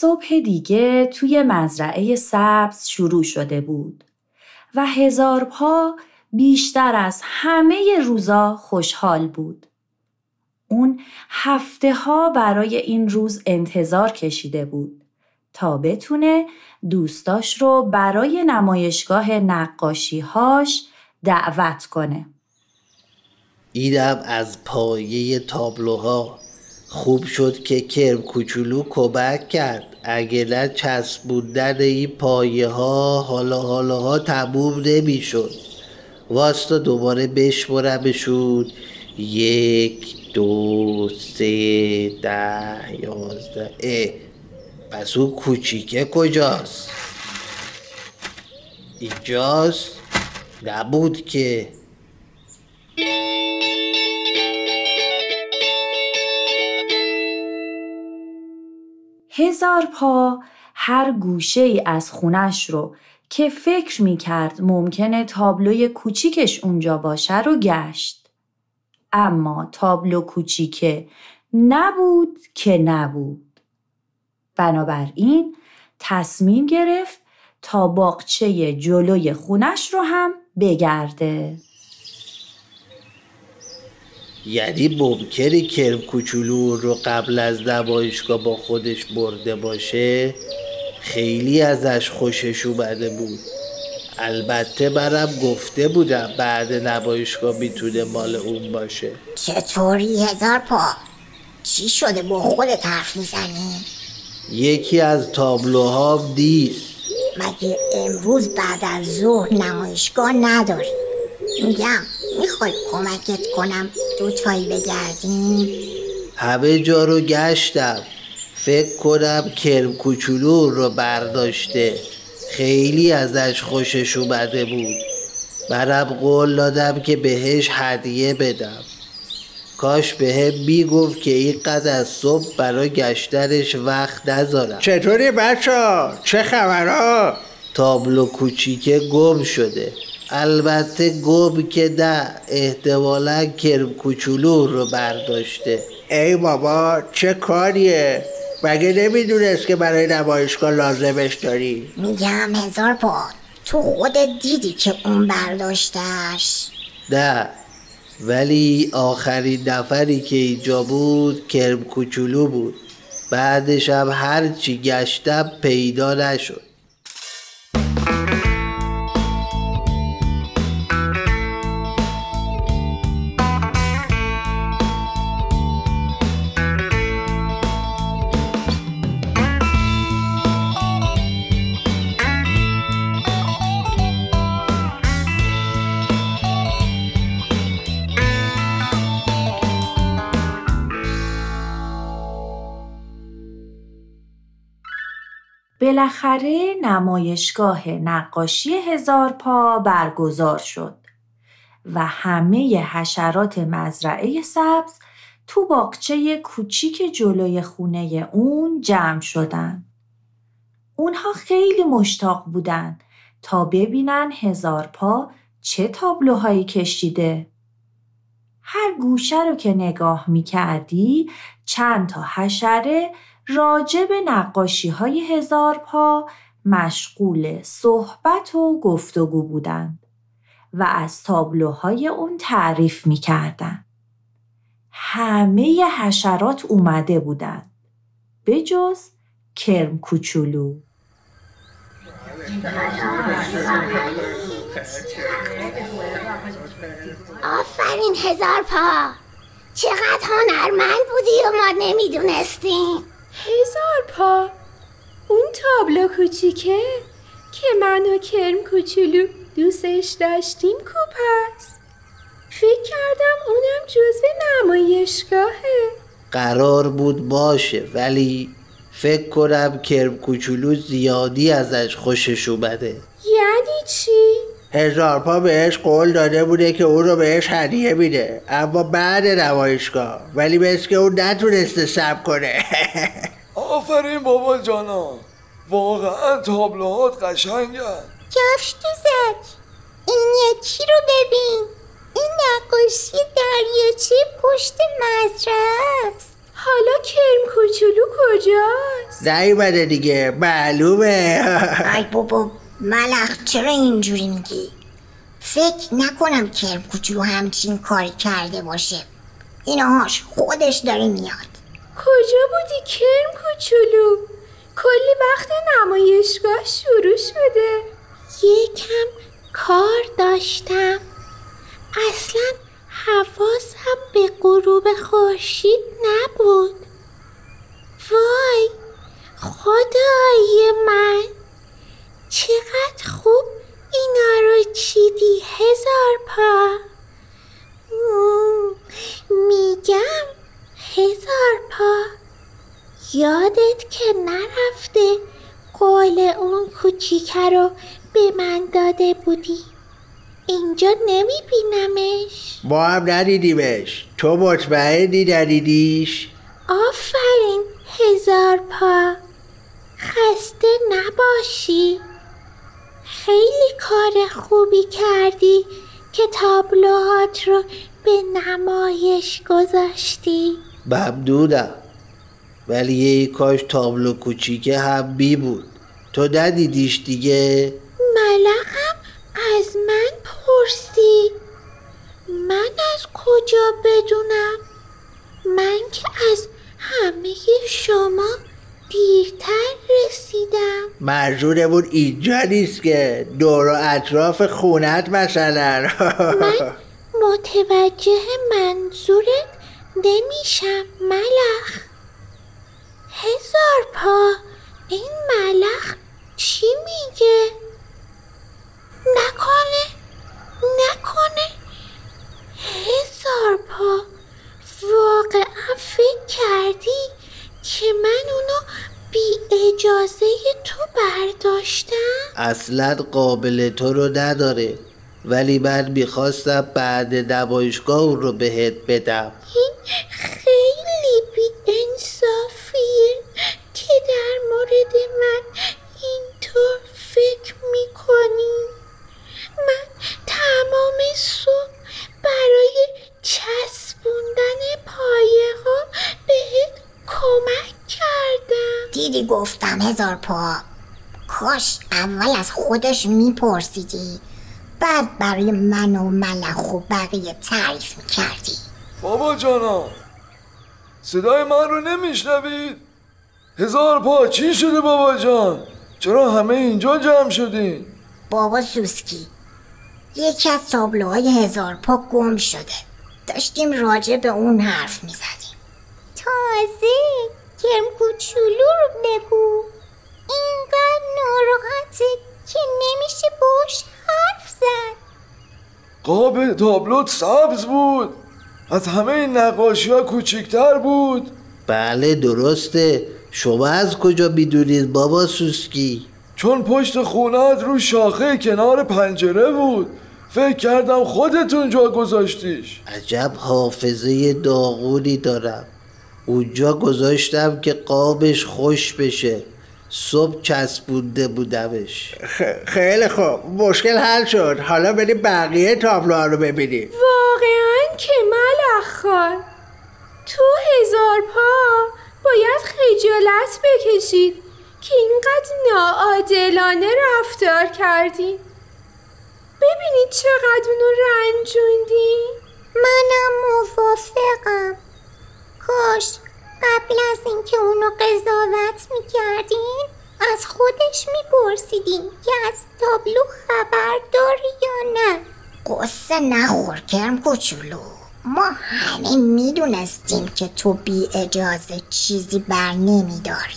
صبح دیگه توی مزرعه سبز شروع شده بود و هزار پا بیشتر از همه روزا خوشحال بود. اون هفته ها برای این روز انتظار کشیده بود تا بتونه دوستاش رو برای نمایشگاه نقاشیهاش دعوت کنه. ایدم از پایه تابلوها خوب شد که کرم کوچولو کمک کرد اگه چسبوندن این پایه ها حالا حالا ها تموم نمی‌شد. واستا دوباره بشمرمشون. یک دو سه ده یازده اه پس اون کوچیکه کجاست؟ اینجاست؟ نبود که. هزار پا هر گوشه ای از خونش رو که فکر می کرد ممکنه تابلوی کوچیکش اونجا باشه رو گشت. اما تابلو کوچیکه نبود که نبود. بنابراین تصمیم گرفت تا باغچه جلوی خونش رو هم بگرده. یعنی ممکنه کرم کوچولو رو قبل از نمایشگاه با خودش برده باشه خیلی ازش خوشش اومده بود البته منم گفته بودم بعد نمایشگاه می‌تونه مال اون باشه چطوری هزار پا؟ چی شده با خودت حرف می‌زنی؟ یکی از تابلوها دیست مگه امروز بعد از ظهر نمایشگاه نداری؟ میگم می‌خوای کمکت کنم. دو تایی بگردیم؟ همه جا رو گشتم. فکر کنم کرم کوچولو رو برداشته. خیلی ازش خوشش اومده بود. منم قول دادم که بهش هدیه بدم. کاش به هم می‌گفت که این قدر از صبح برای گشتنش وقت نذارم. چطوری بچه چه خبرها؟ تابلو کوچیکه گم شده. البته گم که نه احتمالا کرم کوچولو رو برداشته. ای بابا چه کاریه؟ مگه نمی‌دونست که برای نمایشگاه لازمش داری؟ میگم هزار پا تو خودت دیدی که اون برداشتش نه ولی آخرین نفری که اینجا بود کرم کوچولو بود. بعدش هم هرچی گشتم پیدا نشد. بالاخره نمایشگاه نقاشی هزار پا برگزار شد و همه حشرات مزرعه سبز تو باغچه کوچیک جلوی خونه اون جمع شدن. اونها خیلی مشتاق بودن تا ببینن هزار پا چه تابلوهایی کشیده. هر گوشه رو که نگاه می کردی چند تا حشره راجع به نقاشی های هزار پا مشغول صحبت و گفتگو بودند و از تابلوهای اون تعریف می کردن. همه حشرات اومده بودند به جز کرم کوچولو. آفرین هزار پا! چقدر هنرمند بودی و ما نمی‌دونستیم! هزار پا. اون تابلو کوچیکه که من و کرم کوچولو دوستش داشتیم کوپ هست فکر کردم اونم جزو نمایشگاهه. قرار بود باشه ولی فکر کنم کرم کوچولو زیادی ازش خوشش اومده. یعنی چی؟ هزار پا بهش قول داده بوده که اون رو بهش هدیه میده. اما بعد نمایشگاه. ولی مثل که اون نتونسته سب کنه. آفرین بابا جانا. واقعا تابلوهات قشنگن. کفش تو زد. این یکی رو ببین. این نقاشی دریاچه پشت مزرعه است حالا کرم کوچولو کجاست؟ نیومده دیگه. معلومه. ای بابا ملخ چرا اینجوری میگی؟ فکر نکنم کرم کوچولو همچین کاری کرده باشه. اینهاش خودش داره میاد. کجا بودی کرم کوچولو؟ کلی وقت نمایشگاه شروع شده. یکم کار داشتم. اصلا حواسم به غروب خورشید نبود. وای خدای من. چقدر خوب اینا رو چیدی هزار پا. میگم هزار پا. یادت که نرفته قول اون کوچیکه رو به من داده بودی. اینجا نمیبینمش. ما هم ندیدیمش. تو مطمئنی ندیدیش؟ آفرین هزار پا. خسته نباشی. خیلی کار خوبی کردی که تابلوهات رو به نمایش گذاشتی. ممنونم ولی یه کاش تابلو کوچیکه هم بی بود. تو ندیدیش دیگه؟ ملقم از من پرسید من از کجا بدونم؟ من که از همه شما دیرتر رسیدم. منظورمون اینجا نیست که. دور و اطراف خونت مثلا. من متوجه منظورت نمیشم ملخ. هزار پا این ملخ چی میگه؟ نکنه نکنه. هزار پا. واقعا فکر کردی که من اونو بی اجازه تو برداشتم؟ اصلا قابل تو رو نداره ولی من می‌خواستم بعد نمایشگاه اون رو بهت بدم این هزار پا. کاش اول از خودش میپرسیدی. بعد برای من و ملخ و بقیه تعریف می‌کردی. بابا جانا صدای من رو نمیشنوید؟ هزار پا چی شده بابا جان؟ چرا همه اینجا جمع شدین؟ بابا سوسکی یکی از تابلوهای هزار پا گم شده. داشتیم راجع به اون حرف می‌زدیم. تازه کرم کوچولو رو بگو. اینقدر ناراحته که نمیشه باش حرف زد. قاب تابلوت سبز بود. از همه این نقاشی ها کوچیکتر بود. بله درسته. شما از کجا می‌دونید بابا سوسکی؟ چون پشت خونت رو شاخه کنار پنجره بود. فکر کردم خودتون جا گذاشتیش. عجب حافظه داغونی دارم. اونجا گذاشتم که قابش خوش بشه. صبح چسبونده بودمش. خ- خیلی خوب. مشکل حل شد. حالا بریم بقیه تابلوها رو ببینیم. واقعا که ملخ خان تو هزار پا باید خجالت بکشید که اینقدر ناعادلانه رفتار کردین ببینید چقدر اونو رنجوندین منم موافقم. کاش قبل از اینکه اونو قضاوت می‌کردین؟ از خودش میپرسیدین که از تابلو خبر داری یا نه. قصه نخور کرم کوچولو. ما همه می‌دونستیم که تو بی اجازه چیزی بر نمیداری.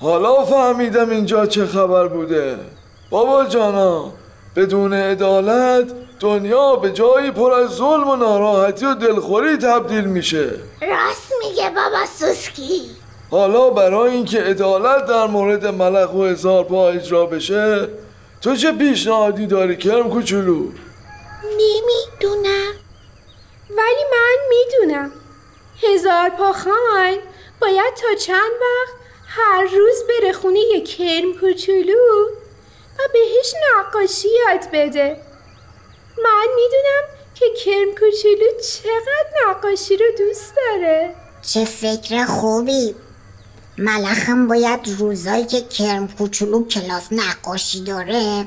حالا فهمیدم اینجا چه خبر بوده. بابا جانا بدون عدالت دنیا به جایی پر از ظلم و ناراحتی و دلخوری تبدیل میشه. راست میگه بابا سوسکی. حالا برای اینکه عدالت در مورد ملخ و هزار پا اجرا بشه تو چه پیشنهادی داری کرم کوچولو؟ نمی‌دونم. ولی من می‌دونم. هزار پا خان باید تا چند وقت هر روز بره خونه یه کرم کوچولو و بهش نقاشی یاد بده. من می‌دونم که کرم کوچولو چقدر نقاشی رو دوست داره. چه فکر خوبی. ملخم باید روزایی که کرم کوچولو کلاس نقاشی داره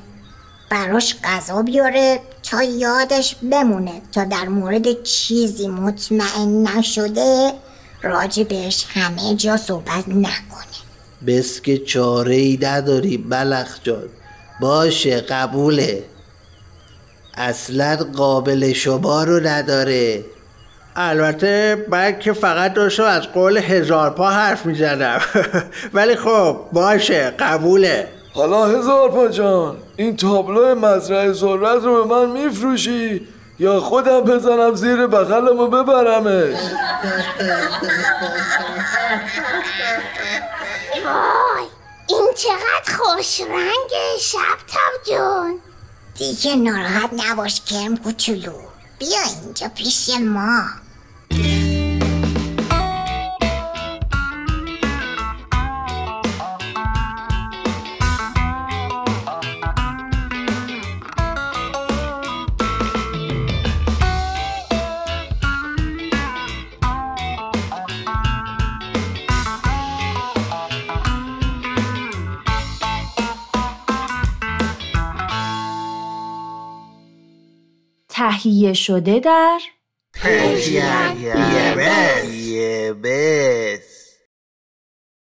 براش غذا بیاره تا یادش بمونه. تا در مورد چیزی مطمئن نشده راجع بهش همه جا صحبت نکنه. بس که چاره ای نداری بلخ جان. باشه قبوله. اصلا قابل شما رو نداره. البته من که فقط داشتم از قول هزار پا حرف می‌زنم ولی خب باشه قبوله. حالا هزار پا جان این تابلو مزرعه ذرت رو به من میفروشی یا خودم بزنم زیر بغلم و ببرمش؟ وای این چقدر خوش رنگه شب جون. دیگه ناراحت نباش کرم کوچولو. بیا اینجا پیش ما. تهیه شده در یه بس.